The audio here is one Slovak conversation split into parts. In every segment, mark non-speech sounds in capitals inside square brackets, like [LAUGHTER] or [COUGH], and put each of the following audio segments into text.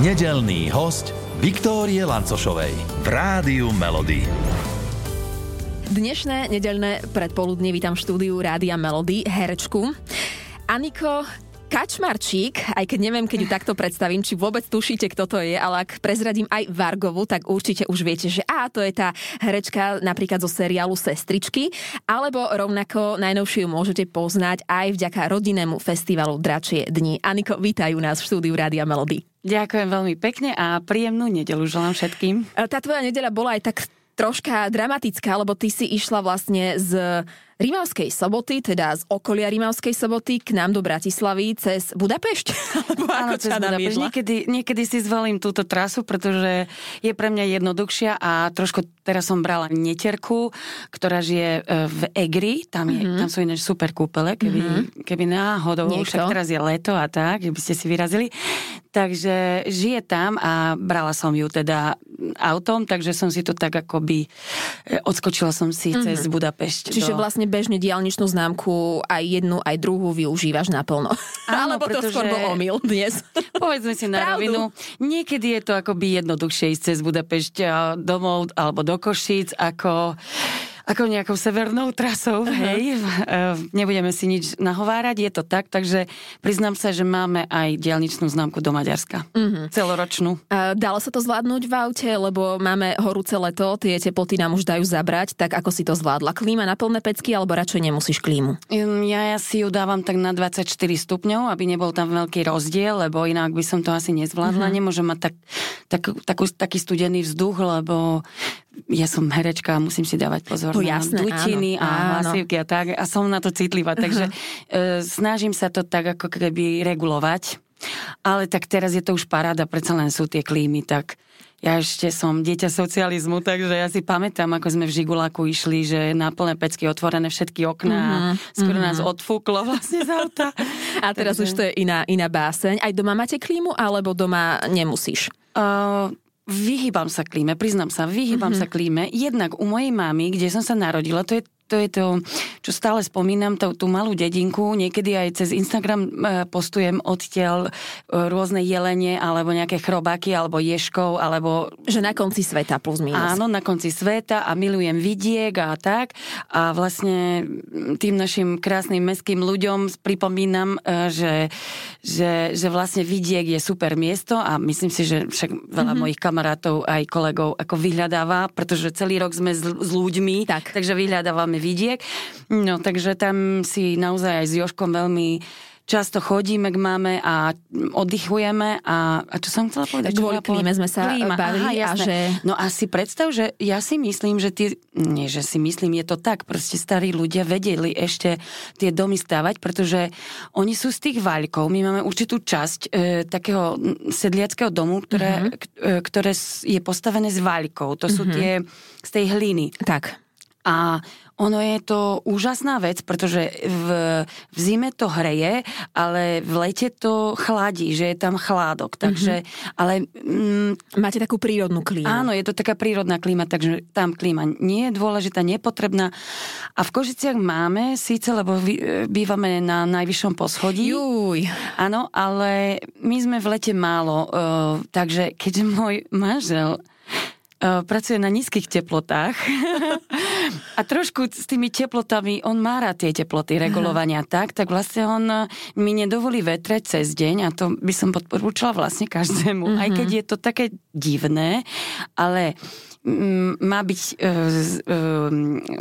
Nedelný host Viktórie Lancošovej v Rádiu Melody. Dnešné nedelné predpoludne vítam v štúdiu Rádia Melody herečku. Aniko Kačmarčík, aj keď neviem, keď ju takto predstavím, či vôbec tušíte, kto to je, ale ak prezradím aj Vargovu, tak určite už viete, že a to je tá herečka napríklad zo seriálu Sestričky, alebo rovnako najnovšiu môžete poznať aj vďaka rodinnému festivalu Dračie dni. Aniko, vítajú nás v štúdiu Rádia Melody. Ďakujem veľmi pekne a príjemnú nedelu želám všetkým. Tá tvoja nedeľa bola aj tak troška dramatická, lebo ty si išla vlastne z Rímavskej soboty, teda z okolia Rímavskej soboty k nám do Bratislavy cez Budapešť? [LAUGHS] Áno, cez Budapešť. Niekedy, niekedy si zvolím túto trasu, pretože je pre mňa jednoduchšia a trošku teraz som brala neterku, ktorá žije e, v Egri, tam, je, mm-hmm. tam sú iné super kúpele, keby, mm-hmm. keby náhodou, Niekto. však teraz je leto a tak, keby ste si vyrazili. Takže žije tam a brala som ju teda autom, takže som si to tak akoby e, odskočila som si mm-hmm. cez Budapešť. Čiže do... vlastne bežne diálničnú známku aj jednu, aj druhú využívaš naplno. Áno, [LAUGHS] Alebo pretože... to skôr bol omyl dnes. [LAUGHS] Povedzme si na rovinu. Niekedy je to akoby jednoduchšie ísť cez Budapešť domov alebo do Košíc ako ako nejakou severnou trasou, uh-huh. hej, uh, nebudeme si nič nahovárať, je to tak, takže priznám sa, že máme aj dielničnú známku do Maďarska, uh-huh. celoročnú. Uh, dalo sa to zvládnuť v aute, lebo máme horúce leto, tie teploty nám už dajú zabrať, tak ako si to zvládla? Klíma na plné pecky, alebo radšej nemusíš klímu? Um, ja, ja si ju dávam tak na 24 stupňov, aby nebol tam veľký rozdiel, lebo inak by som to asi nezvládla. Uh-huh. Nemôžem mať tak, tak, takú, taký studený vzduch, lebo ja som herečka a musím si dávať pozor na jasné, dutiny áno, a hlasivky a tak a som na to citlivá, takže uh, snažím sa to tak ako keby regulovať. Ale tak teraz je to už paráda, predsa len sú tie klímy, tak ja ešte som dieťa socializmu, takže ja si pamätám, ako sme v Žiguláku išli, že na plné pecky otvorené všetky okná mm-hmm, skoro mm-hmm. nás odfúklo vlastne z auta. A teraz takže... už to je iná, iná báseň. Aj doma máte klímu, alebo doma nemusíš? Uh, Vyhýbam sa klíme, priznám sa, vyhýbam mm-hmm. sa klíme. Jednak u mojej mamy, kde som sa narodila, to je to je to, čo stále spomínam, tú, tú malú dedinku. Niekedy aj cez Instagram e, postujem odtiaľ e, rôzne jelenie, alebo nejaké chrobáky, alebo ješkov, alebo... Že na konci sveta plus minus. Áno, na konci sveta a milujem vidiek a tak. A vlastne tým našim krásnym mestským ľuďom pripomínam, e, že, že, že vlastne vidiek je super miesto a myslím si, že však veľa mm-hmm. mojich kamarátov aj kolegov ako vyhľadáva, pretože celý rok sme s, s ľuďmi, tak. takže vyhľadávame vidiek. No takže tam si naozaj aj s Joškom veľmi často chodíme k máme a oddychujeme a, a čo som chcela povedať? Kvôli klíme sme sa klíma. bavili Aha, a že... No a si predstav, že ja si myslím, že tie, nie že si myslím, je to tak, proste starí ľudia vedeli ešte tie domy stavať, pretože oni sú z tých vaľkov, my máme určitú časť e, takého sedliackého domu, ktoré, e, ktoré je postavené z vaľkov, to sú mhm. tie z tej hliny. Tak. A ono je to úžasná vec, pretože v, v zime to hreje, ale v lete to chladí, že je tam chládok. Takže, mm-hmm. ale... Mm, Máte takú prírodnú klímu. Áno, je to taká prírodná klíma, takže tam klíma nie je dôležitá, nepotrebná. A v Kožiciach máme síce, lebo vy, bývame na najvyššom poschodí. Juj. Áno, ale my sme v lete málo, uh, takže keď môj manžel pracuje na nízkych teplotách [LAUGHS] a trošku s tými teplotami, on má rád tie teploty regulovania Aha. tak, tak vlastne on eh, mi nedovolí vetreť cez deň a to by som podporúčala vlastne každému, uh-huh. aj keď je to také divné, ale mm, má byť e, e,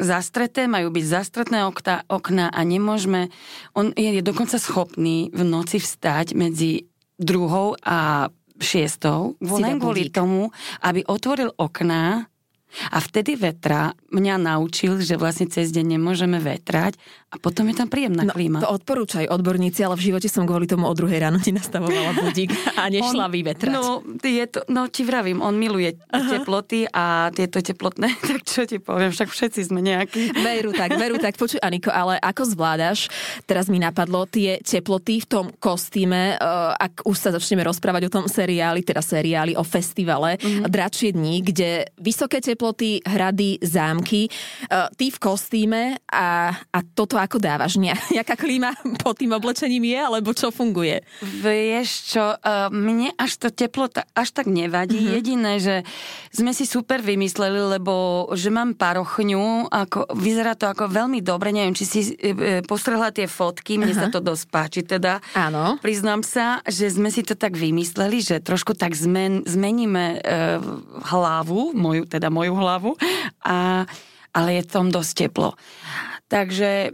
zastreté, majú byť zastretné okta, okna a nemôžeme, on je dokonca schopný v noci vstať medzi druhou a šiestou, len kvôli tomu, aby otvoril okná a vtedy vetra mňa naučil, že vlastne cez deň nemôžeme vetrať a potom je tam príjemná no, klíma. To odporúčaj odborníci, ale v živote som kvôli tomu o druhej ráno ti nastavovala budík a [LAUGHS] nešla on, vyvetrať. No, je to, no ti vravím, on miluje Aha. teploty a tieto teplotné, [LAUGHS] tak čo ti poviem, však všetci sme nejakí. Veru tak, veru tak. Počuj, Aniko, ale ako zvládaš, teraz mi napadlo, tie teploty v tom kostýme, uh, ak už sa začneme rozprávať o tom seriáli, teda seriáli o festivale mm-hmm. Dračie dní, kde vysoké teploty, hrady, zámky, uh, ty v kostýme a, a toto to ako dávaš? Nejaká [LAUGHS] klíma pod tým oblečením je, alebo čo funguje? Vieš čo, uh, mne až to teplo ta, až tak nevadí. Mm-hmm. Jediné, že sme si super vymysleli, lebo že mám parochňu, ako, vyzerá to ako veľmi dobre, neviem, či si e, postrhla tie fotky, mne uh-huh. sa to dosť páči teda. Áno. Priznám sa, že sme si to tak vymysleli, že trošku tak zmen, zmeníme e, hlavu, moju, teda moju hlavu, a, ale je tom dosť teplo. Takže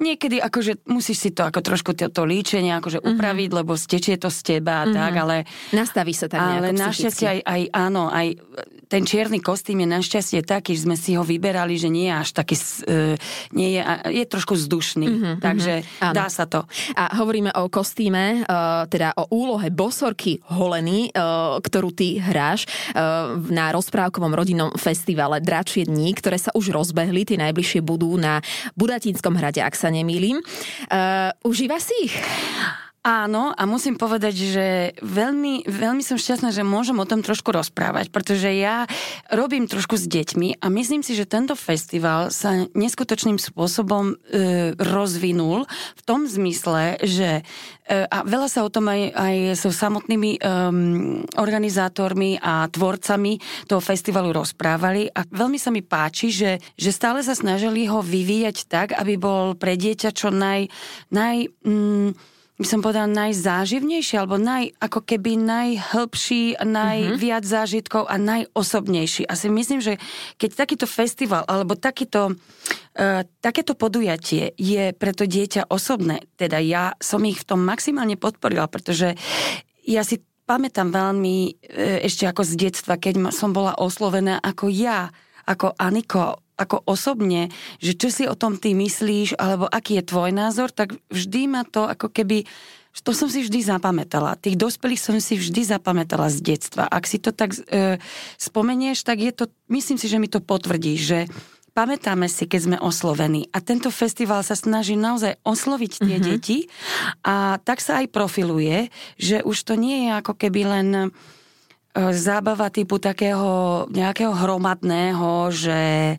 niekedy akože musíš si to ako trošku to, to líčenie akože uh-huh. upraviť, lebo stečie to z teba a uh-huh. tak, ale... Nastaví sa tak Ale našťastie aj, aj áno, aj ten čierny kostým je našťastie taký, že sme si ho vyberali, že nie je až taký, uh, nie je, je trošku vzdušný, uh-huh, takže uh-huh. dá sa to. A hovoríme o kostýme, uh, teda o úlohe bosorky Holeny, uh, ktorú ty hráš uh, na rozprávkovom rodinnom festivale Dračie dní, ktoré sa už rozbehli, tie najbližšie budú na Budatínskom hrade, ak sa nemýlim. Uh, užíva si ich? Áno, a musím povedať, že veľmi, veľmi som šťastná, že môžem o tom trošku rozprávať, pretože ja robím trošku s deťmi a myslím si, že tento festival sa neskutočným spôsobom e, rozvinul v tom zmysle, že e, a veľa sa o tom aj, aj so samotnými e, organizátormi a tvorcami toho festivalu rozprávali a veľmi sa mi páči, že, že stále sa snažili ho vyvíjať tak, aby bol pre dieťa čo naj, naj mm, by som povedala, najzáživnejší, alebo naj, ako keby najhlbší, najviac uh-huh. zážitkov a najosobnejší. Asi myslím, že keď takýto festival, alebo takýto, uh, takéto podujatie je pre to dieťa osobné, teda ja som ich v tom maximálne podporila, pretože ja si pamätám veľmi uh, ešte ako z detstva, keď som bola oslovená ako ja, ako Aniko, ako osobne, že čo si o tom ty myslíš, alebo aký je tvoj názor, tak vždy ma to ako keby to som si vždy zapamätala. Tých dospelých som si vždy zapamätala z detstva. Ak si to tak e, spomenieš, tak je to, myslím si, že mi to potvrdí, že pamätáme si, keď sme oslovení. A tento festival sa snaží naozaj osloviť tie mm-hmm. deti a tak sa aj profiluje, že už to nie je ako keby len zábava typu takého nejakého hromadného, že e,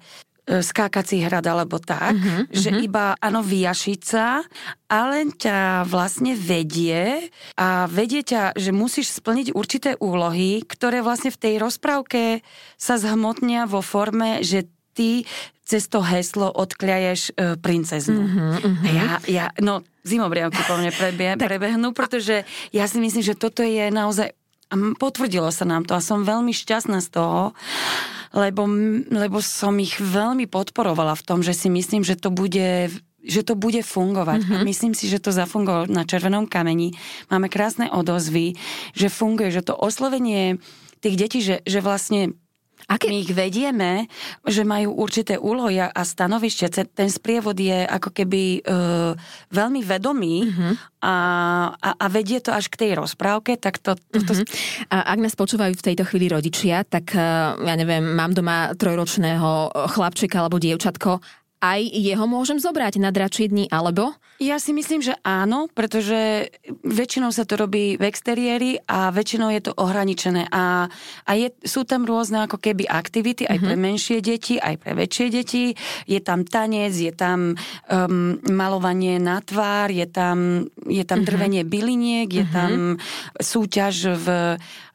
skákací hrad alebo tak, uh-huh, že uh-huh. iba áno vyjašica, ale ťa vlastne vedie a vedie ťa, že musíš splniť určité úlohy, ktoré vlastne v tej rozprávke sa zhmotnia vo forme, že ty cez to heslo odkľaješ e, princeznu. Uh-huh, uh-huh. Ja, ja, no zimobriavky po mne prebie, prebehnú, pretože ja si myslím, že toto je naozaj a potvrdilo sa nám to a som veľmi šťastná z toho, lebo, lebo som ich veľmi podporovala v tom, že si myslím, že to bude že to bude fungovať. Mm-hmm. A myslím si, že to zafungovalo na Červenom kameni. Máme krásne odozvy, že funguje, že to oslovenie tých detí, že, že vlastne Aké... My ich vedieme, že majú určité úlohy a stanovište. Ten sprievod je ako keby uh, veľmi vedomý uh-huh. a, a, a vedie to až k tej rozprávke, tak to... to, to... Uh-huh. A ak nás počúvajú v tejto chvíli rodičia, tak uh, ja neviem, mám doma trojročného chlapčeka alebo dievčatko aj jeho môžem zobrať na dračie dni, alebo? Ja si myslím, že áno, pretože väčšinou sa to robí v exteriéri a väčšinou je to ohraničené. A, a je, sú tam rôzne ako keby aktivity aj pre mhm. menšie deti, aj pre väčšie deti. Je tam tanec, je tam um, malovanie na tvár, je tam, je tam uh-huh. drvenie byliniek, je uh-huh. tam súťaž v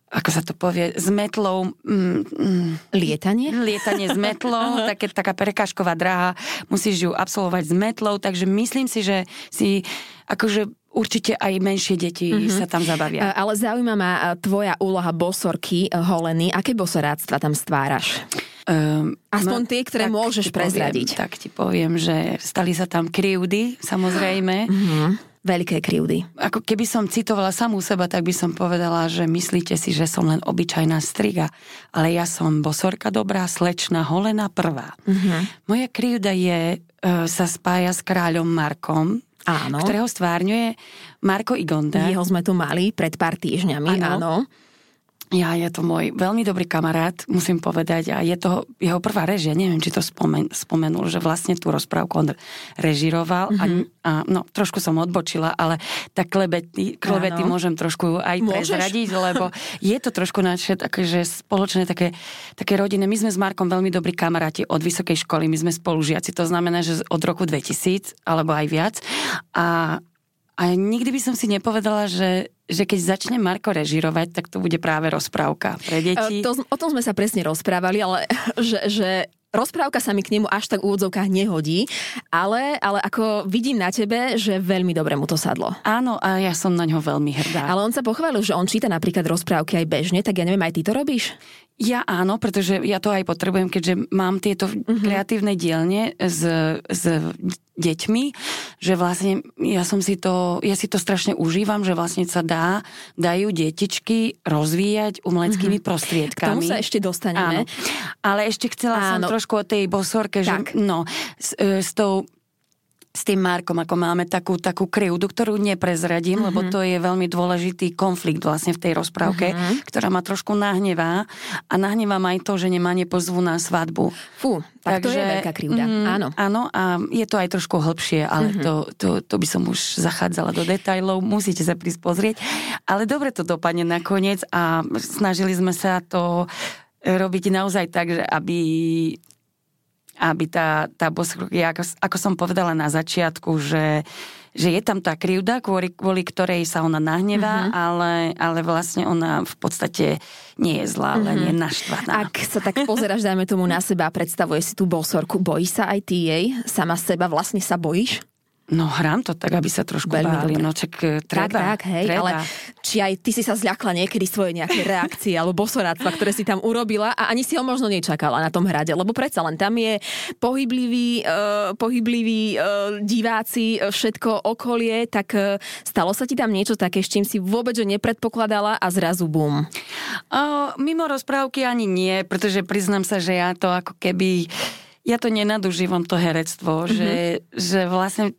ako sa to povie, s metlou... Mm, mm, lietanie? Lietanie s metlou, [LAUGHS] také, taká prekážková dráha, musíš ju absolvovať s metlou, takže myslím si, že si akože určite aj menšie deti mm-hmm. sa tam zabavia. Ale zaujíma ma tvoja úloha bosorky Holeny. Aké bosoráctva tam stváraš? Um, Aspoň no, tie, ktoré môžeš prezradiť. Poviem, tak ti poviem, že stali sa tam krivdy, samozrejme. Mm-hmm veľké krivdy. Ako keby som citovala samú seba, tak by som povedala, že myslíte si, že som len obyčajná striga, ale ja som bosorka dobrá, slečna, holena prvá. Uh-huh. Moja krivda je, e, sa spája s kráľom Markom, Áno. ktorého stvárňuje Marko Igonda. Jeho sme tu mali pred pár týždňami, áno. áno. Ja, je to môj veľmi dobrý kamarát, musím povedať, a je to jeho prvá režia, neviem, či to spomen, spomenul, že vlastne tú rozprávku on režiroval mm-hmm. a, a no, trošku som odbočila, ale tak klebety, klebety môžem trošku aj Môžeš? prezradiť, lebo je to trošku naše takže spoločné také, také rodiny. My sme s Markom veľmi dobrí kamaráti od vysokej školy, my sme spolužiaci, to znamená, že od roku 2000 alebo aj viac a a nikdy by som si nepovedala, že, že keď začne Marko režirovať, tak to bude práve rozprávka pre deti. E, to, o tom sme sa presne rozprávali, ale [LAUGHS] že, že rozprávka sa mi k nemu až tak v úvodzovkách nehodí, ale, ale ako vidím na tebe, že veľmi dobre mu to sadlo. Áno, a ja som na ňo veľmi hrdá. Ale on sa pochválil, že on číta napríklad rozprávky aj bežne, tak ja neviem, aj ty to robíš? Ja áno, pretože ja to aj potrebujem, keďže mám tieto uh-huh. kreatívne dielne s, s deťmi, že vlastne ja som si to, ja si to strašne užívam, že vlastne sa dá, dajú detičky rozvíjať umeleckými uh-huh. prostriedkami. K tomu sa ešte dostaneme. Áno. Ale ešte chcela áno. som trošku o tej bosorke, tak. že no, s, e, s tou s tým Markom, ako máme takú, takú krivdu, ktorú neprezradím, mm-hmm. lebo mhm. to je veľmi dôležitý konflikt vlastne v tej rozprávke, mm-hmm. ktorá ma trošku nahnevá a nahnevá ma aj to, že nemá nepozvu na svadbu. Fú, tak Takže, to je veľká krivda, mm, áno. Áno a je to aj trošku hlbšie, ale mm-hmm. to, to, to by som už zachádzala do detajlov, musíte sa prísť pozrieť. Ale dobre to dopadne nakoniec a snažili sme sa to robiť naozaj tak, aby aby tá, tá ako, ako som povedala na začiatku, že, že je tam tá krivda, kvôli, kvôli ktorej sa ona nahnevá, uh-huh. ale, ale vlastne ona v podstate nie je zlá, uh-huh. len je naštvaná. Ak sa tak pozeráš, dajme tomu na seba a predstavuje si tú bosorku, bojí sa aj ty jej? Sama seba vlastne sa bojíš? No hrám to tak, aby sa trošku Veľmi báli. No čak e, treba. Tak, tak, hej, treba. ale či aj ty si sa zľakla niekedy svoje nejaké reakcie alebo bosoráctva, ktoré si tam urobila a ani si ho možno nečakala na tom hrade, lebo predsa len tam je pohyblivý, uh, pohyblivý uh, diváci, všetko okolie, tak uh, stalo sa ti tam niečo také, s čím si vôbec že nepredpokladala a zrazu bum? Uh, mimo rozprávky ani nie, pretože priznám sa, že ja to ako keby ja to nenadužívam to herectvo, mm-hmm. že, že vlastne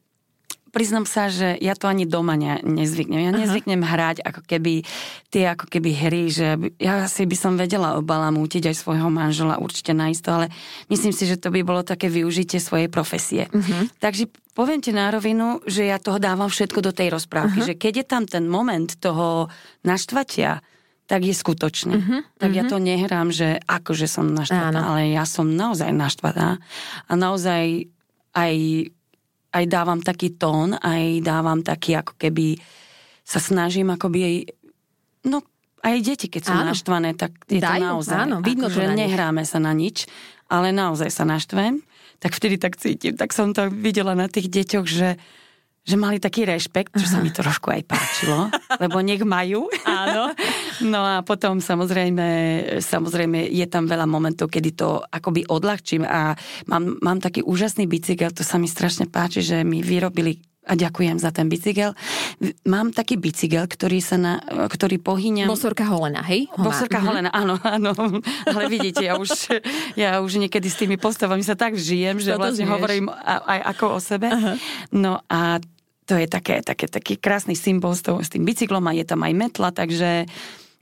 priznám sa, že ja to ani doma ne, nezvyknem. Ja nezvyknem Aha. hrať ako keby tie ako keby hry, že ja asi by som vedela obalamútiť aj svojho manžela určite naisto, ale myslím si, že to by bolo také využitie svojej profesie. Uh-huh. Takže poviem ti na rovinu, že ja toho dávam všetko do tej rozprávky, uh-huh. že keď je tam ten moment toho naštvatia, tak je skutočný. Uh-huh, tak uh-huh. ja to nehrám, že akože som naštvatá, ale ja som naozaj naštvatá a naozaj aj aj dávam taký tón, aj dávam taký, ako keby sa snažím akoby aj, no aj deti, keď sú áno. naštvané, tak je Dajú, to naozaj. Áno, vidno že nehráme sa na nič, ale naozaj sa naštvem, tak vtedy tak cítim. Tak som to videla na tých deťoch, že že mali taký rešpekt, čo sa mi trošku aj páčilo, [LAUGHS] lebo nech majú. Áno. No a potom samozrejme, samozrejme je tam veľa momentov, kedy to akoby odľahčím a mám, mám taký úžasný bicykel, to sa mi strašne páči, že mi vyrobili a ďakujem za ten bicykel. Mám taký bicykel, ktorý sa na, ktorý pohyňam... Bosorka Holena, hej? Bosorka uh-huh. Holena, áno, áno. Ale vidíte, ja už, ja už niekedy s tými postavami sa tak žijem, že Toto vlastne žiješ. hovorím aj ako o sebe. Uh-huh. No a to je také, také, taký krásny symbol s, to, s tým bicyklom a je tam aj metla, takže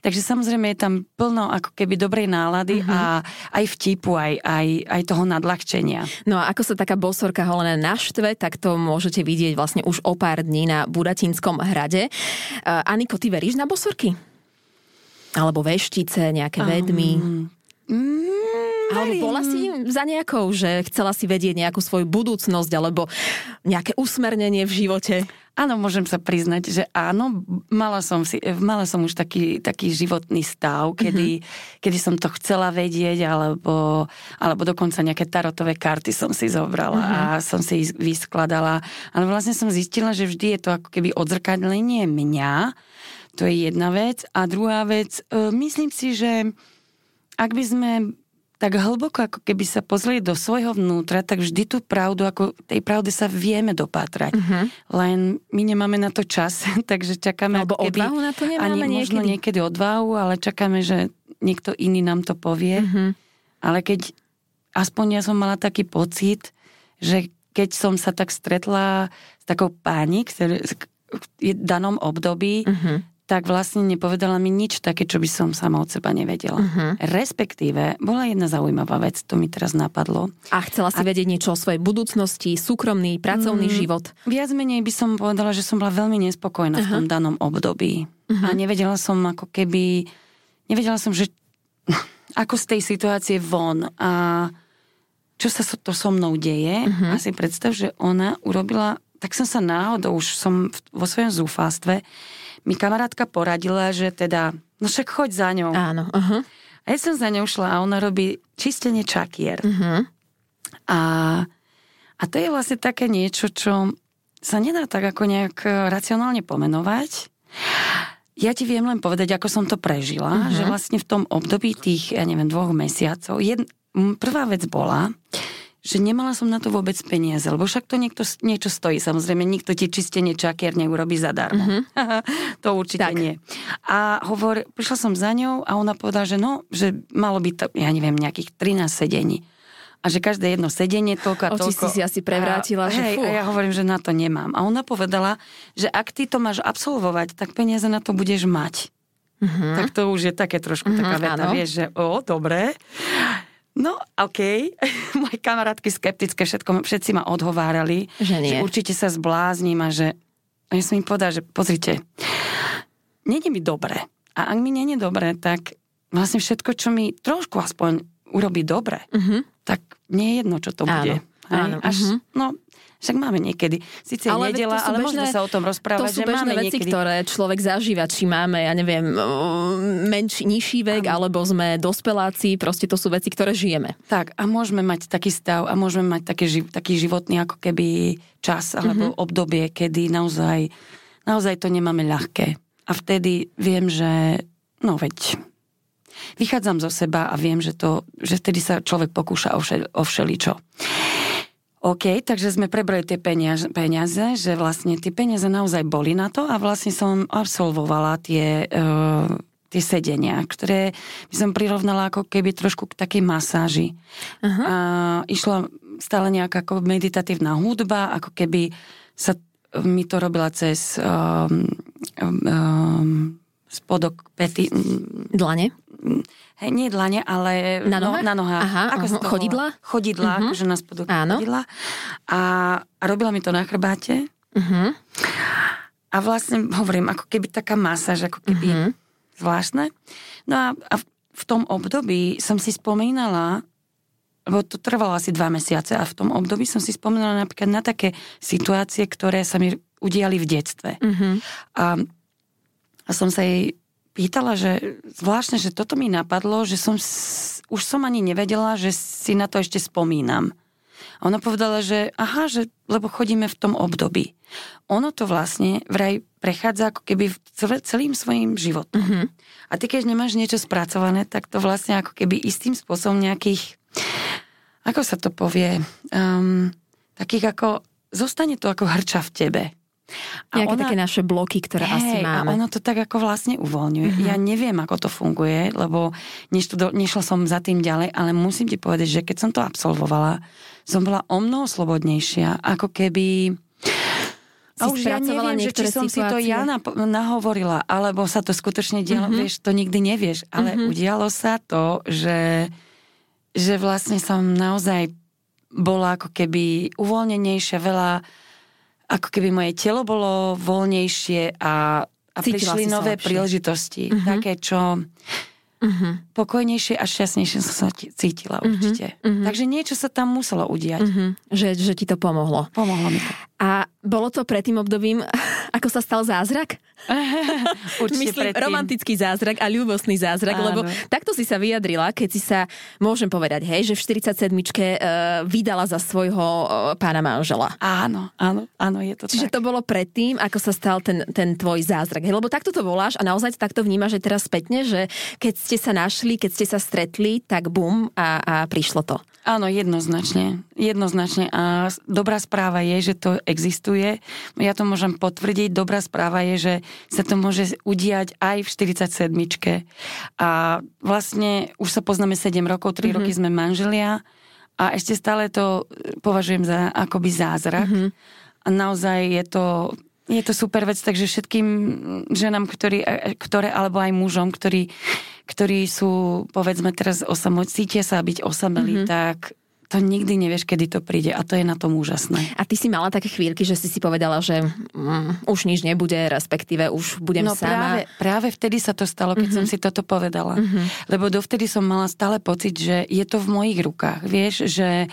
Takže samozrejme je tam plno ako keby dobrej nálady uh-huh. a aj vtipu, aj, aj, aj toho nadľahčenia. No a ako sa taká bosorka holená naštve, tak to môžete vidieť vlastne už o pár dní na Budatinskom hrade. Uh, Aniko, ty veríš na bosorky? Alebo veštice, nejaké vedmy? Um, mm, alebo bola si za nejakou, že chcela si vedieť nejakú svoju budúcnosť alebo nejaké usmernenie v živote? Áno, môžem sa priznať, že áno, mala som, si, mala som už taký, taký životný stav, kedy, mm-hmm. kedy som to chcela vedieť, alebo, alebo dokonca nejaké tarotové karty som si zobrala mm-hmm. a som si ich vyskladala. Ale vlastne som zistila, že vždy je to ako keby odzrkadlenie mňa, to je jedna vec. A druhá vec, e, myslím si, že ak by sme tak hlboko, ako keby sa pozrieť do svojho vnútra, tak vždy tú pravdu, ako tej pravdy sa vieme dopátrať. Uh-huh. Len my nemáme na to čas, [LAUGHS] takže čakáme... Alebo keby, odvahu na to nemáme ani niekedy. možno niekedy odvahu, ale čakáme, že niekto iný nám to povie. Uh-huh. Ale keď aspoň ja som mala taký pocit, že keď som sa tak stretla s takou pani, ktorý, v danom období, uh-huh tak vlastne nepovedala mi nič také, čo by som sama od seba nevedela. Uh-huh. Respektíve, bola jedna zaujímavá vec, to mi teraz napadlo. A chcela si a... vedieť niečo o svojej budúcnosti, súkromný, pracovný mm, život? Viac menej by som povedala, že som bola veľmi nespokojná uh-huh. v tom danom období. Uh-huh. A nevedela som ako keby, nevedela som, že [LAUGHS] ako z tej situácie von a čo sa to so mnou deje. Uh-huh. A si predstav, že ona urobila, tak som sa náhodou, už som vo svojom zúfalstve, mi kamarátka poradila, že teda, no však choď za ňou. Áno. Uh-huh. A ja som za ňou šla a ona robí čistenie čakier. Uh-huh. A, a to je vlastne také niečo, čo sa nedá tak ako nejak racionálne pomenovať. Ja ti viem len povedať, ako som to prežila, uh-huh. že vlastne v tom období tých, ja neviem, dvoch mesiacov, jed, prvá vec bola, že nemala som na to vôbec peniaze, lebo však to niekto, niečo stojí. Samozrejme, nikto ti čistenie čakier neurobi zadarmo. Mm-hmm. [LAUGHS] to určite tak. nie. A hovor, prišla som za ňou a ona povedala, že no, že malo by to, ja neviem, nejakých 13 sedení. A že každé jedno sedenie, toľko a toľko. Oči si si asi prevrátila, a, že hej, fú. A ja hovorím, že na to nemám. A ona povedala, že ak ty to máš absolvovať, tak peniaze na to budeš mať. Mm-hmm. Tak to už je také trošku mm-hmm, taká veta, áno. vieš, že o, dobre. No, OK. [LAUGHS] Moje kamarátky skeptické, všetko, všetci ma odhovárali. Že nie. Že určite sa zblázním a že... A ja som im povedala, že pozrite, není mi dobre. A ak mi není dobre, tak vlastne všetko, čo mi trošku aspoň urobí dobre, uh-huh. tak nie je jedno, čo to bude. Áno. Až, uh-huh. no, však máme niekedy. Sice ale nedela, ale môžeme sa o tom rozprávať, to sú že máme veci, niekedy... ktoré človek zažíva, či máme, ja neviem, menší, nižší vek, ano. alebo sme dospeláci, proste to sú veci, ktoré žijeme. Tak, a môžeme mať taký stav a môžeme mať taký, taký životný ako keby čas alebo mm-hmm. obdobie, kedy naozaj, naozaj to nemáme ľahké. A vtedy viem, že no veď vychádzam zo seba a viem, že, to, že vtedy sa človek pokúša o, všel, o všeličo. OK, takže sme prebrali tie peniaze, peniaze, že vlastne tie peniaze naozaj boli na to a vlastne som absolvovala tie, uh, tie sedenia, ktoré by som prirovnala ako keby trošku k takej masáži. Uh-huh. A išla stále nejaká ako meditatívna hudba, ako keby sa mi to robila cez um, um, spodok pety. Dlane? Hej, nie dlane, ale na nohách. No, na nohách. Aha, Ako uh-huh. chodidla? Chodidla, uh-huh. akože na spodu Áno. chodidla. A, a robila mi to na chrbáte. Uh-huh. A vlastne hovorím, ako keby taká masáž, ako keby uh-huh. zvláštne. No a, a v, v tom období som si spomínala, lebo to trvalo asi dva mesiace a v tom období som si spomínala napríklad na také situácie, ktoré sa mi udiali v detstve. Uh-huh. A, a som sa jej pýtala, že zvláštne, že toto mi napadlo, že som, už som ani nevedela, že si na to ešte spomínam. A ona povedala, že aha, že, lebo chodíme v tom období. Ono to vlastne vraj prechádza ako keby celým svojim životom. Mm-hmm. A ty keď nemáš niečo spracované, tak to vlastne ako keby istým spôsobom nejakých, ako sa to povie, um, takých ako, zostane to ako hrča v tebe. A Nejaké ona, také naše bloky, ktoré hej, asi máme. A ono to tak ako vlastne uvoľňuje. Uh-huh. Ja neviem, ako to funguje, lebo neštudo, nešla som za tým ďalej, ale musím ti povedať, že keď som to absolvovala, som bola o mnoho slobodnejšia, ako keby... A už ja neviem, že či som situácie. si to ja nahovorila, alebo sa to skutočne dialo, uh-huh. vieš, to nikdy nevieš, ale uh-huh. udialo sa to, že, že vlastne som naozaj bola ako keby uvoľnenejšia, veľa ako keby moje telo bolo voľnejšie a, a prišli nové príležitosti. Uh-huh. Také, čo uh-huh. pokojnejšie a šťastnejšie som sa cítila určite. Uh-huh. Takže niečo sa tam muselo udiať. Uh-huh. Že, že ti to pomohlo. Pomohlo mi to. A bolo to pred tým obdobím, [LAUGHS] ako sa stal zázrak? [LAUGHS] Určite Myslím, predtým. romantický zázrak a ľúbostný zázrak, Áno. lebo takto si sa vyjadrila, keď si sa, môžem povedať, hej, že v 47 uh, vydala za svojho uh, pána manžela. Áno, áno, áno, je to Čiže tak. to bolo predtým, ako sa stal ten, ten tvoj zázrak. Hej, lebo takto to voláš a naozaj takto vnímaš, že teraz spätne, že keď ste sa našli, keď ste sa stretli, tak bum a, a prišlo to. Áno, jednoznačne. Jednoznačne. A dobrá správa je, že to existuje. Ja to môžem potvrdiť. Dobrá správa je, že sa to môže udiať aj v 47. A vlastne už sa poznáme 7 rokov, 3 mm-hmm. roky sme manželia a ešte stále to považujem za akoby zázrak. Mm-hmm. A naozaj je to Je to super vec, takže všetkým ženám, ktorí, ktoré, alebo aj mužom, ktorí, ktorí sú, povedzme teraz osamo, cítia sa byť osamelí, mm-hmm. tak to nikdy nevieš, kedy to príde a to je na tom úžasné. A ty si mala také chvíľky, že si si povedala, že mm, už nič nebude, respektíve už budem no, sama. Práve, práve vtedy sa to stalo, keď mm-hmm. som si toto povedala. Mm-hmm. Lebo dovtedy som mala stále pocit, že je to v mojich rukách. Vieš, že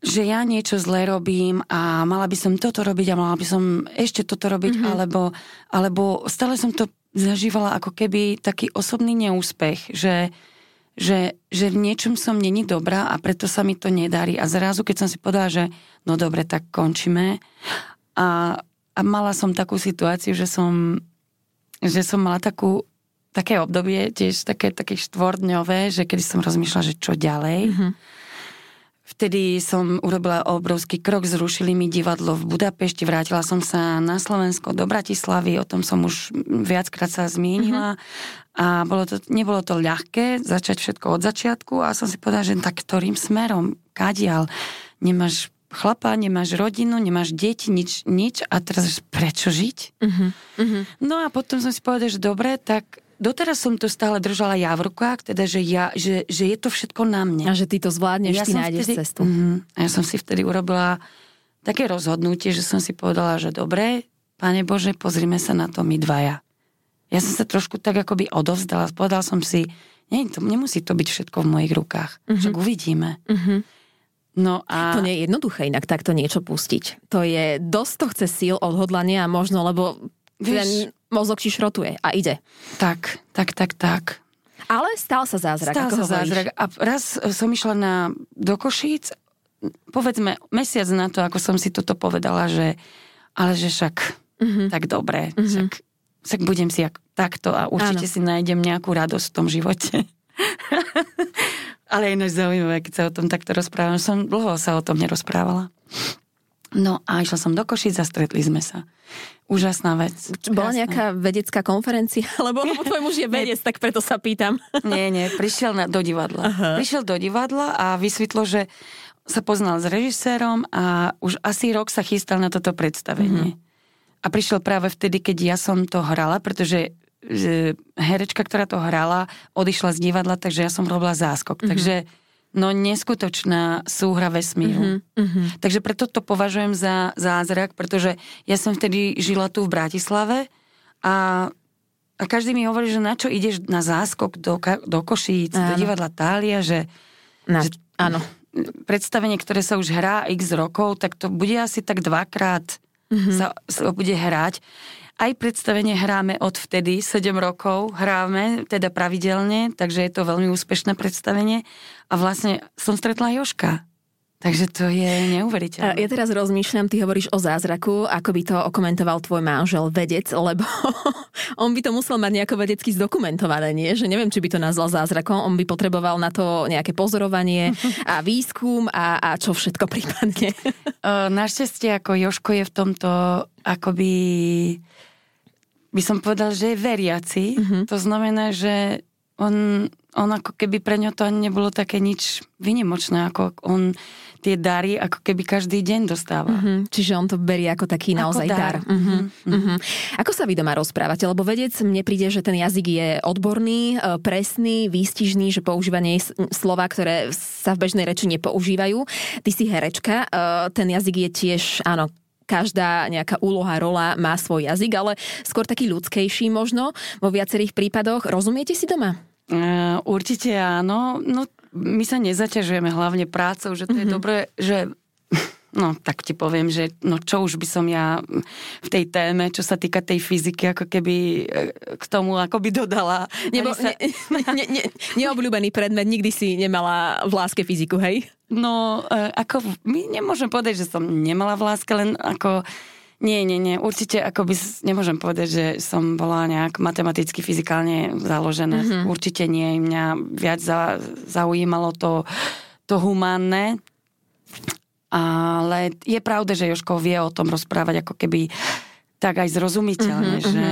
že ja niečo zlé robím a mala by som toto robiť a mala by som ešte toto robiť, mm-hmm. alebo, alebo stále som to zažívala ako keby taký osobný neúspech, že, že, že v niečom som není dobrá a preto sa mi to nedarí. A zrazu, keď som si povedala, že no dobre, tak končíme. A, a mala som takú situáciu, že som, že som mala takú, také obdobie, tiež také, také štvordňové, že kedy som rozmýšľala, že čo ďalej. Mm-hmm Vtedy som urobila obrovský krok, zrušili mi divadlo v Budapešti, vrátila som sa na Slovensko do Bratislavy, o tom som už viackrát sa zmienila mm-hmm. a bolo to, nebolo to ľahké začať všetko od začiatku a som si povedala, že tak ktorým smerom, kadial, nemáš chlapa, nemáš rodinu, nemáš deti, nič, nič a teraz prečo žiť? Mm-hmm. No a potom som si povedala, že dobre, tak doteraz som to stále držala ja v rukách, teda, že, ja, že, že je to všetko na mne. A že ty to zvládneš, ja ty nájdeš vtedy, cestu. Uh-huh. A ja som si vtedy urobila také rozhodnutie, že som si povedala, že dobre, Pane Bože, pozrime sa na to my dvaja. Ja som sa trošku tak akoby odovzdala. Povedal som si, nie, to, nemusí to byť všetko v mojich rukách. Uh-huh. Však uvidíme. Uh-huh. No a... To nie je jednoduché inak takto niečo pustiť. To je dosť to chce síl, odhodlania a možno, lebo Vieš, ten mozog ti šrotuje a ide. Tak, tak, tak, tak. Ale stal sa zázrak. Stal sa zázrak. A raz som išla na, do Košíc, povedzme mesiac na to, ako som si toto povedala, že ale že však uh-huh. tak dobre, uh-huh. však, však budem si jak, takto a určite ano. si nájdem nejakú radosť v tom živote. [LAUGHS] ale je ináč zaujímavé, keď sa o tom takto rozprávam. Som dlho sa o tom nerozprávala. No a išla som do Košic a stretli sme sa. Úžasná vec. Bola nejaká vedecká konferencia? [LAUGHS] Lebo, lebo tvoj muž je vedec, tak preto sa pýtam. [LAUGHS] Nie, nie, prišiel na, do divadla. Aha. Prišiel do divadla a vysvetlo, že sa poznal s režisérom a už asi rok sa chystal na toto predstavenie. Mm-hmm. A prišiel práve vtedy, keď ja som to hrala, pretože že herečka, ktorá to hrala, odišla z divadla, takže ja som robila záskok. Mm-hmm. Takže no neskutočná súhra vesmíru. Mm-hmm. Takže preto to považujem za zázrak, pretože ja som vtedy žila tu v Bratislave a, a každý mi hovorí, že na čo ideš na záskok do, do Košíc, áno. do divadla Tália, že, na, že áno. predstavenie, ktoré sa už hrá x rokov, tak to bude asi tak dvakrát mm-hmm. sa, sa bude hrať. Aj predstavenie hráme od vtedy, 7 rokov hráme, teda pravidelne, takže je to veľmi úspešné predstavenie. A vlastne som stretla Joška. Takže to je neuveriteľné. Ja teraz rozmýšľam, ty hovoríš o zázraku, ako by to okomentoval tvoj manžel, vedec, lebo [LAUGHS] on by to musel mať nejako vedecky zdokumentované, nie? Že neviem, či by to nazval zázrakom, on by potreboval na to nejaké pozorovanie a výskum a, a čo všetko prípadne. [LAUGHS] Našťastie, ako Joško je v tomto akoby by som povedal, že je veriaci. Mm-hmm. To znamená, že on, on ako keby pre ňo to ani nebolo také nič vynimočné, ako on tie dary ako keby každý deň dostáva. Mm-hmm. Čiže on to berie ako taký ako naozaj dar. dar. Mm-hmm. Mm-hmm. Ako sa vy doma rozprávate? Lebo vedec, mne príde, že ten jazyk je odborný, e, presný, výstižný, že používanie slova, ktoré sa v bežnej reči nepoužívajú. Ty si herečka, e, ten jazyk je tiež, áno, každá nejaká úloha, rola má svoj jazyk, ale skôr taký ľudskejší možno vo viacerých prípadoch. Rozumiete si doma? Uh, určite áno. No, my sa nezaťažujeme hlavne prácou, že to mm-hmm. je mhm. dobré, že No, tak ti poviem, že no čo už by som ja v tej téme, čo sa týka tej fyziky, ako keby e, k tomu ako by dodala. Nebo, sa... ne, ne, ne, neobľúbený predmet, nikdy si nemala v láske fyziku, hej? No, e, ako, my nemôžem povedať, že som nemala v láske, len ako nie, nie, nie. Určite ako by nemôžem povedať, že som bola nejak matematicky, fyzikálne založená. Mm-hmm. Určite nie. Mňa viac za, zaujímalo to, to humánne. Ale je pravda, že Joško vie o tom rozprávať ako keby tak aj zrozumiteľne, mm-hmm, že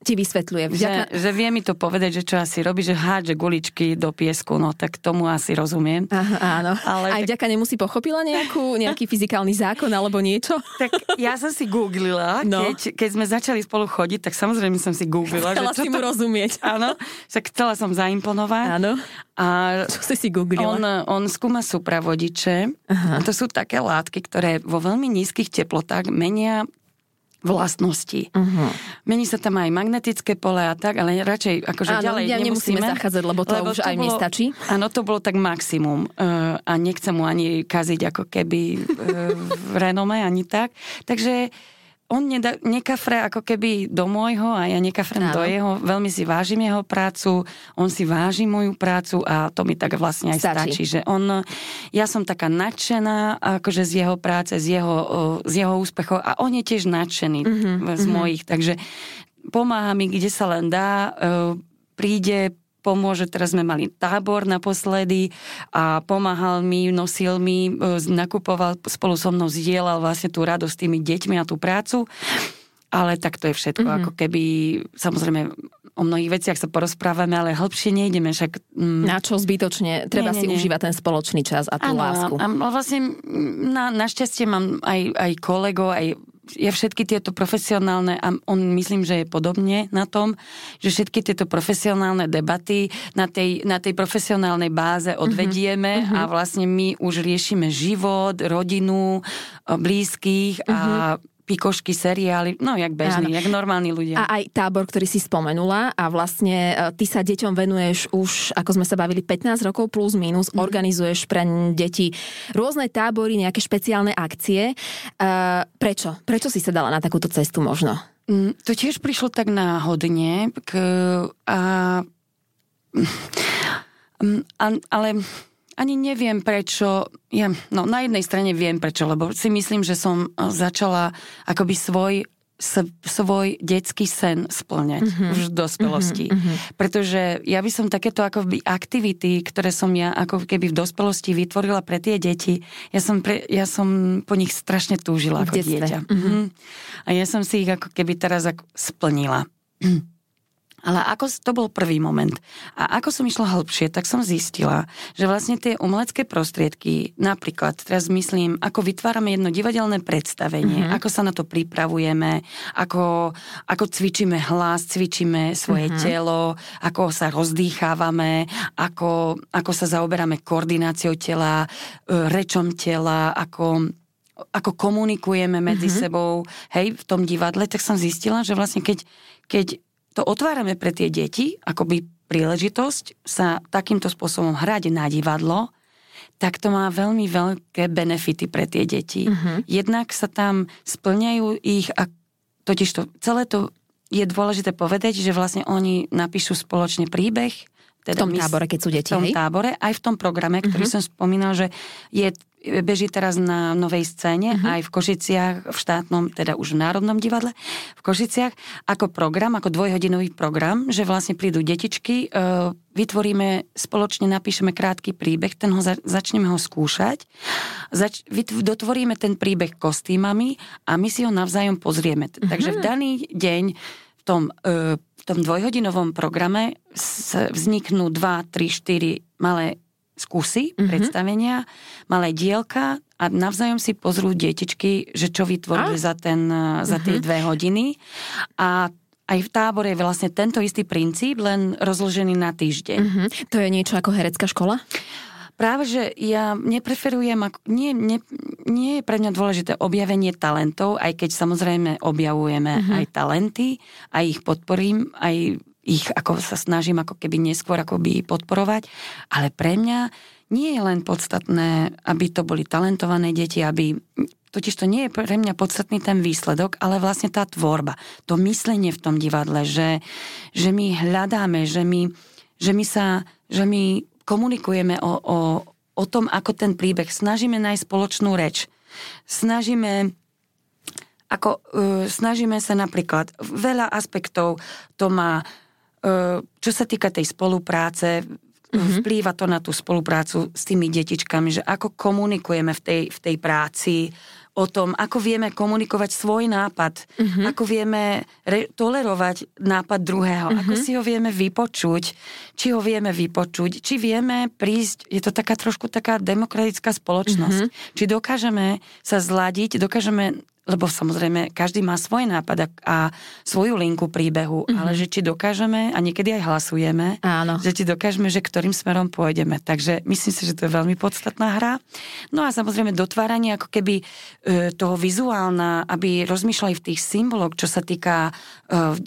ti vysvetľuje. Vďaka... Že, že vie mi to povedať, že čo asi robí, že hádže guličky do piesku, no tak tomu asi rozumiem. Aha, áno. Ale Aj tak... vďaka nemu si pochopila nejakú, nejaký fyzikálny zákon alebo niečo? Tak ja som si googlila, no. keď, keď sme začali spolu chodiť, tak samozrejme som si googlila. Chcela že si mu to... rozumieť. Áno, však chcela som zaimponovať. Áno. A čo si si googlila? On, on skúma supravodiče. Aha. To sú také látky, ktoré vo veľmi nízkych teplotách menia vlastnosti. Uh-huh. Mení sa tam aj magnetické pole a tak, ale radšej akože Áno, ďalej ja nemusíme. zachádzať, lebo to lebo už to aj bolo, stačí. Áno, to bolo tak maximum uh, a nechcem mu ani kaziť ako keby uh, renome, ani tak. Takže on neda, nekafre ako keby do môjho a ja nekafrem Áno. do jeho. Veľmi si vážim jeho prácu, on si váži moju prácu a to mi tak vlastne aj stačí. stačí že on, ja som taká nadšená akože z jeho práce, z jeho, z jeho úspechov a on je tiež nadšený mm-hmm, z mm-hmm. mojich, takže pomáha mi, kde sa len dá, príde, pomôže. Teraz sme mali tábor naposledy a pomáhal mi, nosil mi, e, nakupoval spolu so mnou, zdieľal vlastne tú radosť s tými deťmi a tú prácu. Ale tak to je všetko, mm-hmm. ako keby, samozrejme, o mnohých veciach sa porozprávame, ale hĺbšie nejdeme, však... Mm, na čo zbytočne? Treba nie, nie, si nie. užívať ten spoločný čas a tú ano, lásku. A, vlastne na, našťastie mám aj, aj kolegov, aj ja všetky tieto profesionálne, a on myslím, že je podobne na tom, že všetky tieto profesionálne debaty na tej, na tej profesionálnej báze mhm. odvedieme uh-huh. a vlastne my už riešime život, rodinu, blízkych uh-huh. a mhm pikošky, seriály, no jak bežní, jak normálni ľudia. A aj tábor, ktorý si spomenula a vlastne e, ty sa deťom venuješ už, ako sme sa bavili, 15 rokov plus minus, mm. organizuješ pre deti rôzne tábory, nejaké špeciálne akcie. Uh, prečo? Prečo si sa dala na takúto cestu možno? Mm, to tiež prišlo tak náhodne k, a, mm, a, ale ani neviem prečo, ja, no na jednej strane viem prečo, lebo si myslím, že som eh, začala akoby svoj svoj detský sen splňať mm-hmm. už v dospelosti. Mm-hmm. Pretože ja by som takéto akoby aktivity, ktoré som ja ako keby v dospelosti vytvorila pre tie deti, ja som, pre, ja som po nich strašne túžila v ako detstve. dieťa. Mm-hmm. A ja som si ich ako keby teraz ako splnila. [CLEARS THROAT] Ale ako to bol prvý moment. A ako som išla hĺbšie, tak som zistila, že vlastne tie umelecké prostriedky, napríklad, teraz myslím, ako vytvárame jedno divadelné predstavenie, mm-hmm. ako sa na to pripravujeme, ako, ako cvičíme hlas, cvičíme svoje mm-hmm. telo, ako sa rozdýchávame, ako, ako sa zaoberáme koordináciou tela, e, rečom tela, ako ako komunikujeme medzi mm-hmm. sebou, hej, v tom divadle, tak som zistila, že vlastne keď, keď to otvárame pre tie deti, akoby príležitosť sa takýmto spôsobom hrať na divadlo, tak to má veľmi veľké benefity pre tie deti. Uh-huh. Jednak sa tam splňajú ich a totiž to, celé to je dôležité povedať, že vlastne oni napíšu spoločne príbeh, teda v tom tábore, keď sú deti, V tom hej? tábore, aj v tom programe, ktorý uh-huh. som spomínal, že je beží teraz na novej scéne, uh-huh. aj v Košiciach, v štátnom, teda už v Národnom divadle, v Košiciach, ako program, ako dvojhodinový program, že vlastne prídu detičky, e, vytvoríme, spoločne napíšeme krátky príbeh, ten ho za, začneme ho skúšať, zač, dotvoríme ten príbeh kostýmami a my si ho navzájom pozrieme. Uh-huh. Takže v daný deň v tom, e, v tom dvojhodinovom programe vzniknú 2, 3, 4 malé skúsy, mm-hmm. predstavenia, malé dielka a navzájom si pozrú detičky, že čo vytvorili a? za, ten, za tie mm-hmm. dve hodiny. A aj v tábore je vlastne tento istý princíp, len rozložený na týždeň. Mm-hmm. To je niečo ako herecká škola? Práve, že ja nepreferujem, nie, nie, nie je pre mňa dôležité objavenie talentov, aj keď samozrejme objavujeme uh-huh. aj talenty, aj ich podporím, aj ich ako sa snažím ako keby neskôr akoby podporovať, ale pre mňa nie je len podstatné, aby to boli talentované deti, aby Totiž to nie je pre mňa podstatný ten výsledok, ale vlastne tá tvorba, to myslenie v tom divadle, že, že my hľadáme, že my, že my sa, že my komunikujeme o, o, o tom, ako ten príbeh, snažíme nájsť spoločnú reč, snažíme ako uh, snažíme sa napríklad, veľa aspektov to má čo sa týka tej spolupráce, mm-hmm. vplýva to na tú spoluprácu s tými detičkami, že ako komunikujeme v tej, v tej práci, o tom, ako vieme komunikovať svoj nápad, uh-huh. ako vieme re- tolerovať nápad druhého, uh-huh. ako si ho vieme vypočuť, či ho vieme vypočuť, či vieme prísť, je to taká trošku taká demokratická spoločnosť, uh-huh. či dokážeme sa zladiť, dokážeme lebo samozrejme každý má svoj nápad a, a svoju linku príbehu, mm-hmm. ale že či dokážeme, a niekedy aj hlasujeme, Áno. že či dokážeme, že ktorým smerom pôjdeme. Takže myslím si, že to je veľmi podstatná hra. No a samozrejme dotváranie ako keby e, toho vizuálna, aby rozmýšľali v tých symboloch, čo sa týka e,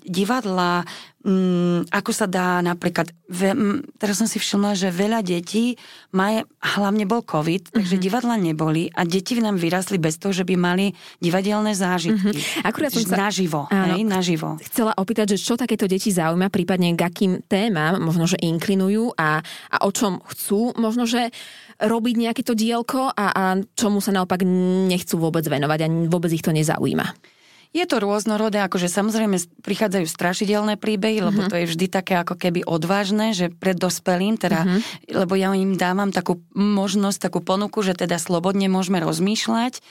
divadla, Mm, ako sa dá napríklad, ve, teraz som si všimla, že veľa detí má, hlavne bol COVID, takže mm-hmm. divadla neboli a deti nám vyrastli bez toho, že by mali divadelné zážitky. Mm-hmm. Akurát som sa... Naživo, áno, hej, naživo. Chcela opýtať, že čo takéto deti zaujíma, prípadne k akým témam možno, že inklinujú a, a o čom chcú, možno, že robiť nejaké to dielko a, a čomu sa naopak nechcú vôbec venovať a vôbec ich to nezaujíma. Je to rôznorodé, akože samozrejme prichádzajú strašidelné príbehy, lebo uh-huh. to je vždy také ako keby odvážne, že pred dospelým, teda, uh-huh. lebo ja im dávam takú možnosť, takú ponuku, že teda slobodne môžeme rozmýšľať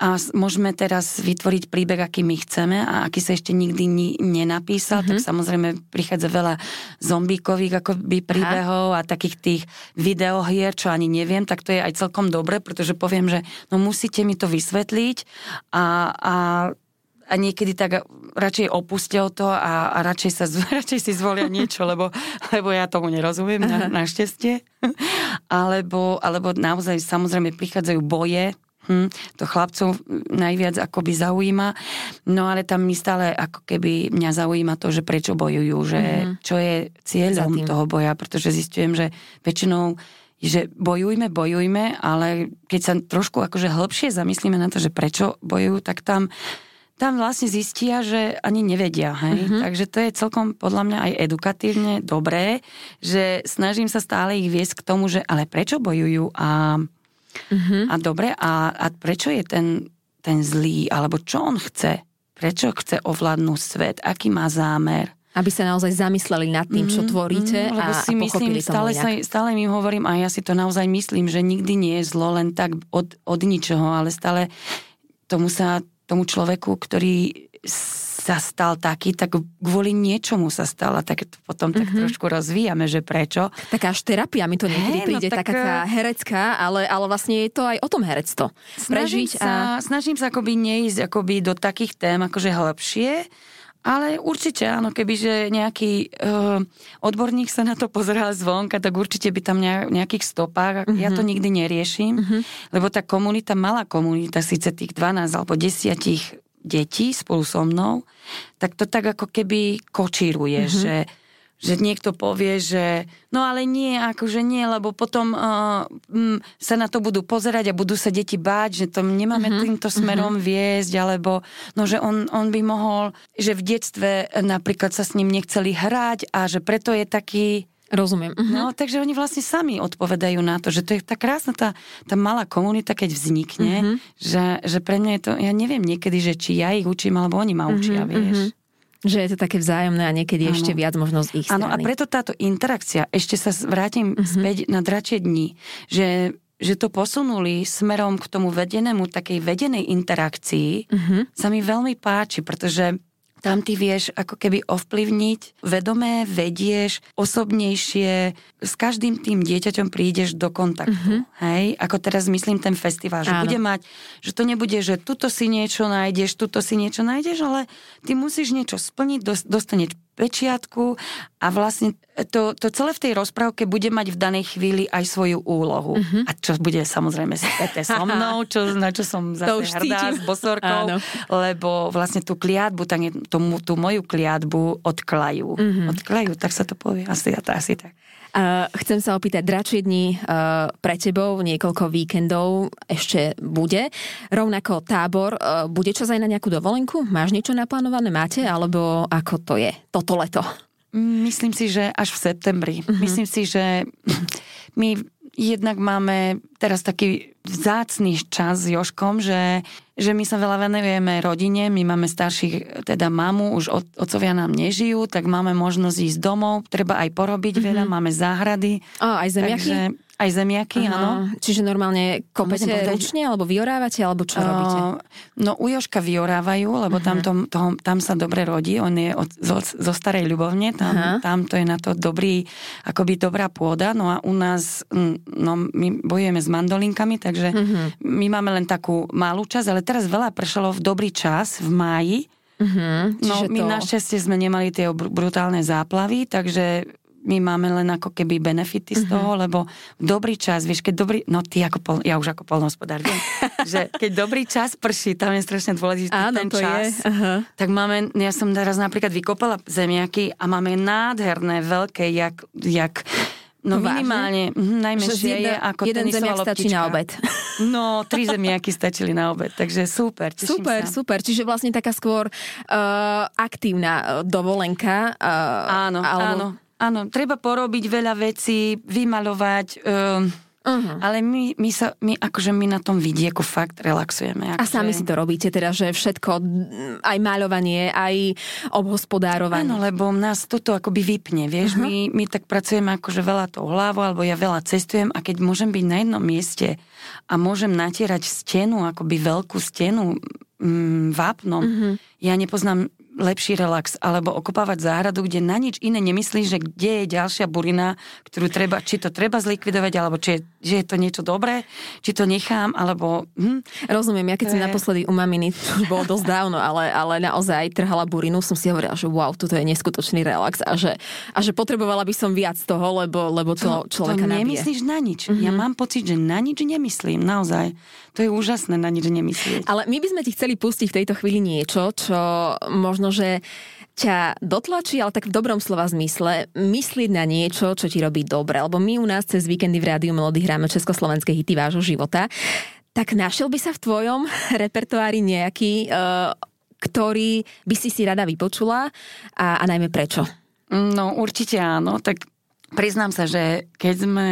a môžeme teraz vytvoriť príbeh, aký my chceme a aký sa ešte nikdy ni- nenapísal, uh-huh. tak samozrejme prichádza veľa zombíkových akoby príbehov uh-huh. a takých tých videohier, čo ani neviem, tak to je aj celkom dobre, pretože poviem, že no musíte mi to vysvetliť a, a a niekedy tak radšej opustia to a, a radšej, sa, [LAUGHS] radšej si zvolia niečo, lebo, lebo ja tomu nerozumiem, na, našťastie. [LAUGHS] alebo, alebo naozaj samozrejme prichádzajú boje, Hm, to chlapcov najviac akoby zaujíma. No ale tam mi stále ako keby mňa zaujíma to, že prečo bojujú, že mm-hmm. čo je cieľom toho boja, pretože zistujem, že väčšinou že bojujme, bojujme, ale keď sa trošku akože hĺbšie zamyslíme na to, že prečo bojujú, tak tam tam vlastne zistia, že ani nevedia. Hej? Uh-huh. Takže to je celkom podľa mňa aj edukatívne dobré, že snažím sa stále ich viesť k tomu, že ale prečo bojujú a, uh-huh. a dobre, a, a prečo je ten, ten zlý, alebo čo on chce, prečo chce ovládnuť svet, aký má zámer. Aby sa naozaj zamysleli nad tým, čo mhm, tvoríte mm, lebo a, si a myslím, stále, sa, stále mi hovorím, a ja si to naozaj myslím, že nikdy nie je zlo len tak od, od ničoho, ale stále tomu sa tomu človeku, ktorý sa stal taký, tak kvôli niečomu sa stala, tak potom tak mm-hmm. trošku rozvíjame, že prečo. Taká až terapia mi to niekedy hey, no príde, no, tak, taká tá eh, herecká, ale, ale vlastne je to aj o tom herectvo. Snažím Prežiť sa, a... snažím sa akoby neísť akoby do takých tém akože hĺbšie, ale určite áno, kebyže nejaký uh, odborník sa na to pozerá zvonka, tak určite by tam nejakých stopách. Mm-hmm. Ja to mhm. nikdy neriešim, mm-hmm. lebo tá komunita, malá komunita, síce tých 12 alebo 10 detí spolu so mnou, tak to tak ako keby kočíruje, mm-hmm. že že niekto povie, že no ale nie, akože nie, lebo potom uh, m, sa na to budú pozerať a budú sa deti báť, že to nemáme uh-huh, týmto smerom uh-huh. viesť, alebo no, že on, on by mohol, že v detstve napríklad sa s ním nechceli hrať a že preto je taký Rozumiem. Uh-huh. No, takže oni vlastne sami odpovedajú na to, že to je tá krásna tá, tá malá komunita, keď vznikne, uh-huh. že, že pre mňa je to, ja neviem niekedy, že či ja ich učím, alebo oni ma učia, uh-huh, vieš. Uh-huh. Že je to také vzájomné a niekedy ano. ešte viac možno z ich. Áno, a preto táto interakcia, ešte sa vrátim uh-huh. späť na dračie dni, že že to posunuli smerom k tomu vedenému, takej vedenej interakcii, uh-huh. sa mi veľmi páči, pretože tam ty vieš ako keby ovplyvniť, vedomé vedieš, osobnejšie, s každým tým dieťaťom prídeš do kontaktu. Mm-hmm. Hej? Ako teraz myslím ten festival, že Áno. bude mať, že to nebude, že tuto si niečo nájdeš, tuto si niečo nájdeš, ale ty musíš niečo splniť, dostaneš pečiatku a vlastne to, to celé v tej rozprávke bude mať v danej chvíli aj svoju úlohu. Uh-huh. A čo bude samozrejme [LAUGHS] späté so mnou, čo, na čo som zase hrdá s bosorkou, Áno. lebo vlastne tú kliatbu, tak, tú, tú moju kliatbu odklajú. Uh-huh. Odklajú, tak sa to povie. Asi, asi tak. Uh, chcem sa opýtať, dračie dni uh, pre tebou, niekoľko víkendov ešte bude. Rovnako tábor, uh, bude čas aj na nejakú dovolenku? Máš niečo naplánované? Máte? Alebo ako to je toto leto? Myslím si, že až v septembri. Uh-huh. Myslím si, že my jednak máme teraz taký vzácný čas s Joškom, že, že my sa veľa venujeme rodine, my máme starších, teda mamu, už od, otcovia nám nežijú, tak máme možnosť ísť domov, treba aj porobiť mm-hmm. veľa, máme záhrady. O, aj zemiaky? Takže, Aj zemiaky, Aha. áno. Čiže normálne kopete ručne, alebo vyorávate, alebo čo robíte? Uh, no u Joška vyorávajú, lebo tam, to, to, tam sa dobre rodí, on je od, zo, zo starej ľubovne, Aha. tam, tam to je na to dobrý, akoby dobrá pôda, no a u nás, mm, no my bojujeme s mandolinkami, takže my máme len takú malú časť, ale teraz veľa pršalo v dobrý čas, v máji, Mhm, No, my to... našťastie sme nemali tie br- brutálne záplavy, takže my máme len ako keby benefity z toho, lebo v dobrý čas, vieš, keď dobrý, no ty ako pol, ja už ako polnohospodár viem, [LAUGHS] že keď dobrý čas prší, tam je strašne dôležitý Áno, ten čas. je. Aha. Tak máme, ja som teraz napríklad vykopala zemiaky a máme nádherné, veľké, jak, jak No Vážne? minimálne, mhm, najmenšie je ako jeden zemiak stačí na loptička. obed. [LAUGHS] No, tri zemiaky stačili na obed, takže super, teším Super, sa. super. Čiže vlastne taká skôr uh, aktívna uh, dovolenka. Uh, Áno, alebo... áno. Áno, treba porobiť veľa vecí, vymalovať, um, Uh-huh. ale my, my, sa, my akože my na tom vidieku fakt relaxujeme. A Akože, sami si to robíte, teda, že všetko, aj maľovanie, aj obhospodárovanie. Áno, lebo nás toto akoby vypne, vieš, uh-huh. my, my tak pracujeme akože veľa tou hlavou, alebo ja veľa cestujem a keď môžem byť na jednom mieste a môžem natierať stenu, akoby veľkú stenu mm, vápnom, uh-huh. ja nepoznám lepší relax, alebo okopávať záhradu, kde na nič iné nemyslíš, že kde je ďalšia burina, ktorú treba, či to treba zlikvidovať, alebo či je, že je to niečo dobré, či to nechám, alebo... Hm, Rozumiem, ja keď To som naposledy u maminy, [LAUGHS] čo už bolo dosť dávno, ale, ale naozaj trhala burinu, som si hovorila, že wow, toto je neskutočný relax a že, a že potrebovala by som viac toho, lebo, lebo to, človeka to nabije. nemyslíš na nič. Mm-hmm. Ja mám pocit, že na nič nemyslím, naozaj. To je úžasné na nič nemyslieť. Ale my by sme ti chceli pustiť v tejto chvíli niečo, čo možno, že ťa dotlačí, ale tak v dobrom slova zmysle, myslieť na niečo, čo ti robí dobre. Lebo my u nás cez víkendy v Rádiu Melody hráme československé hity vášho života. Tak našiel by sa v tvojom [LAUGHS] repertoári nejaký, uh, ktorý by si si rada vypočula a, a najmä prečo? No určite áno, tak priznám sa, že keď sme,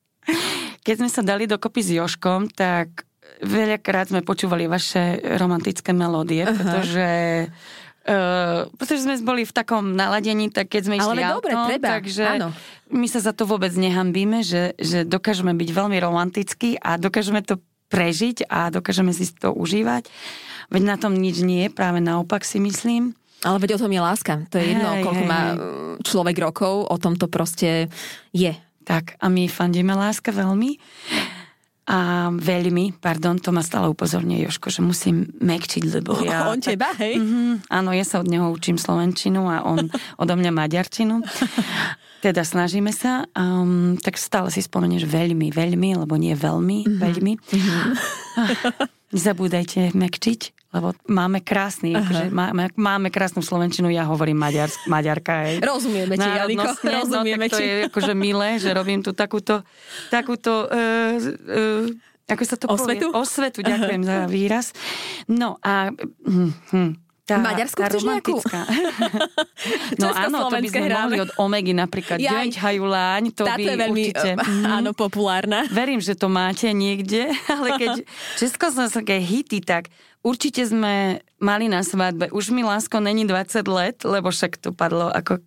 [LAUGHS] keď sme sa dali dokopy s Joškom, tak veľakrát sme počúvali vaše romantické melódie, Aha. pretože Uh, pretože sme boli v takom naladení, tak keď sme Ale išli dobre, autom, treba, takže áno. my sa za to vôbec nehambíme, že, že dokážeme byť veľmi romantickí a dokážeme to prežiť a dokážeme si to užívať. Veď na tom nič nie je, práve naopak si myslím. Ale veď o tom je láska. To je jedno, Hej, koľko hej, má uh, človek rokov, o tom to proste je. Tak, a my fandíme láska veľmi. A veľmi, pardon, to ma stále upozorňuje Joško, že musím mekčiť, lebo [LAUGHS] ja... On teba, hej? Mhm, áno, ja sa od neho učím slovenčinu a on [LAUGHS] odo mňa maďarčinu. Teda snažíme sa. Um, tak stále si spomenieš veľmi, veľmi, lebo nie veľmi, Mhm. veľmi. Nezabúdajte [LAUGHS] mekčiť, lebo máme krásny, akože máme, máme krásnu slovenčinu, ja hovorím maďar, maďarka. Hej. Rozumieme ti, Janiko, rozumieme no, tak to ti. je akože milé, že robím tu takúto, takúto uh, uh, ako sa to Osvetu? povie? Osvetu, ďakujem za výraz. No a hm, hm, tá, Maďarsku tá romantická. [LAUGHS] no áno, to by sme hráme. mohli od Omegy napríklad. Jaj. Ďoňť hajuláň, to by je veľmi určite... uh, áno, populárna. Verím, že to máte niekde, [LAUGHS] ale keď [LAUGHS] československé hity, tak určite sme mali na svadbe. Už mi lásko není 20 let, lebo však to padlo ako...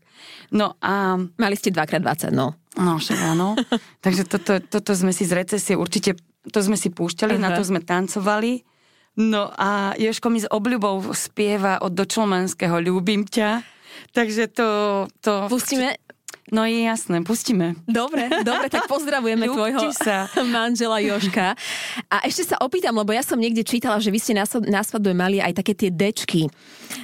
No a... Mali ste 2x20, no. No však áno. [LAUGHS] Takže toto, toto sme si z recesie určite... To sme si púšťali, na Aha. to sme tancovali. No a Joško mi s obľubou spieva od Dočlomanského Ľúbim ťa. Takže to... to Pustíme? No je jasné, pustíme. Dobre, dobre, tak pozdravujeme [LAUGHS] tvojho sa. [LAUGHS] manžela Joška. A ešte sa opýtam, lebo ja som niekde čítala, že vy ste na, sva- na svadbe mali aj také tie dečky.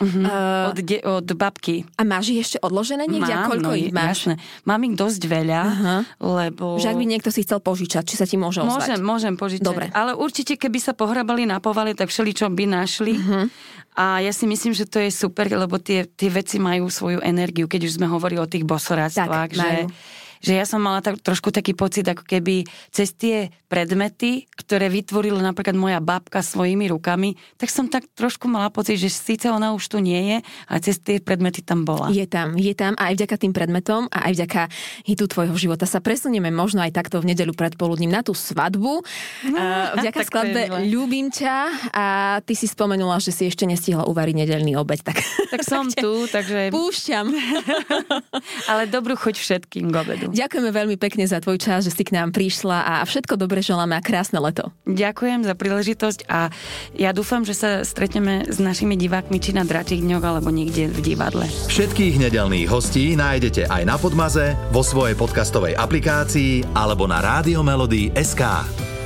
Uh, Od, de, od babky. a máš ich ešte odložené niekde? a koľko no, ich máš? Jasné. Mám ich dosť veľa, Aha. lebo... Že ak by niekto si chcel požičať, či sa ti môže ozvať? Môžem, môžem požičať. Dobre. Ale určite, keby sa pohrabali na povale, tak všeličo by našli. Mhm. A ja si myslím, že to je super, lebo tie, tie veci majú svoju energiu, keď už sme hovorili o tých bosoráctvách, Tak, majú. Že, ja som mala tak, trošku taký pocit, ako keby cez tie predmety, ktoré vytvorila napríklad moja babka svojimi rukami, tak som tak trošku mala pocit, že síce ona už tu nie je, ale cez tie predmety tam bola. Je tam, je tam a aj vďaka tým predmetom a aj vďaka hitu tvojho života sa presunieme možno aj takto v nedeľu predpoludním na tú svadbu. [LAUGHS] Vďaka tak to je skladbe. Ľúbim ťa a ty si spomenula, že si ešte nestihla uvariť nedeľný obed. Tak, Tak som [LAUGHS] tu, takže... Púšťam. [LAUGHS] Ale dobrú chuť všetkým k obedu. Ďakujeme veľmi pekne za tvoj čas, že si k nám prišla a všetko dobre želáme a krásne leto. Ďakujem za príležitosť a ja dúfam, že sa stretneme s našimi divákmi či na Dračích dňoch alebo niekde v divadle. Všetkých nedelných hostí nájdete aj na Podmaze, vo svojej podcastovej aplikácii alebo na SK.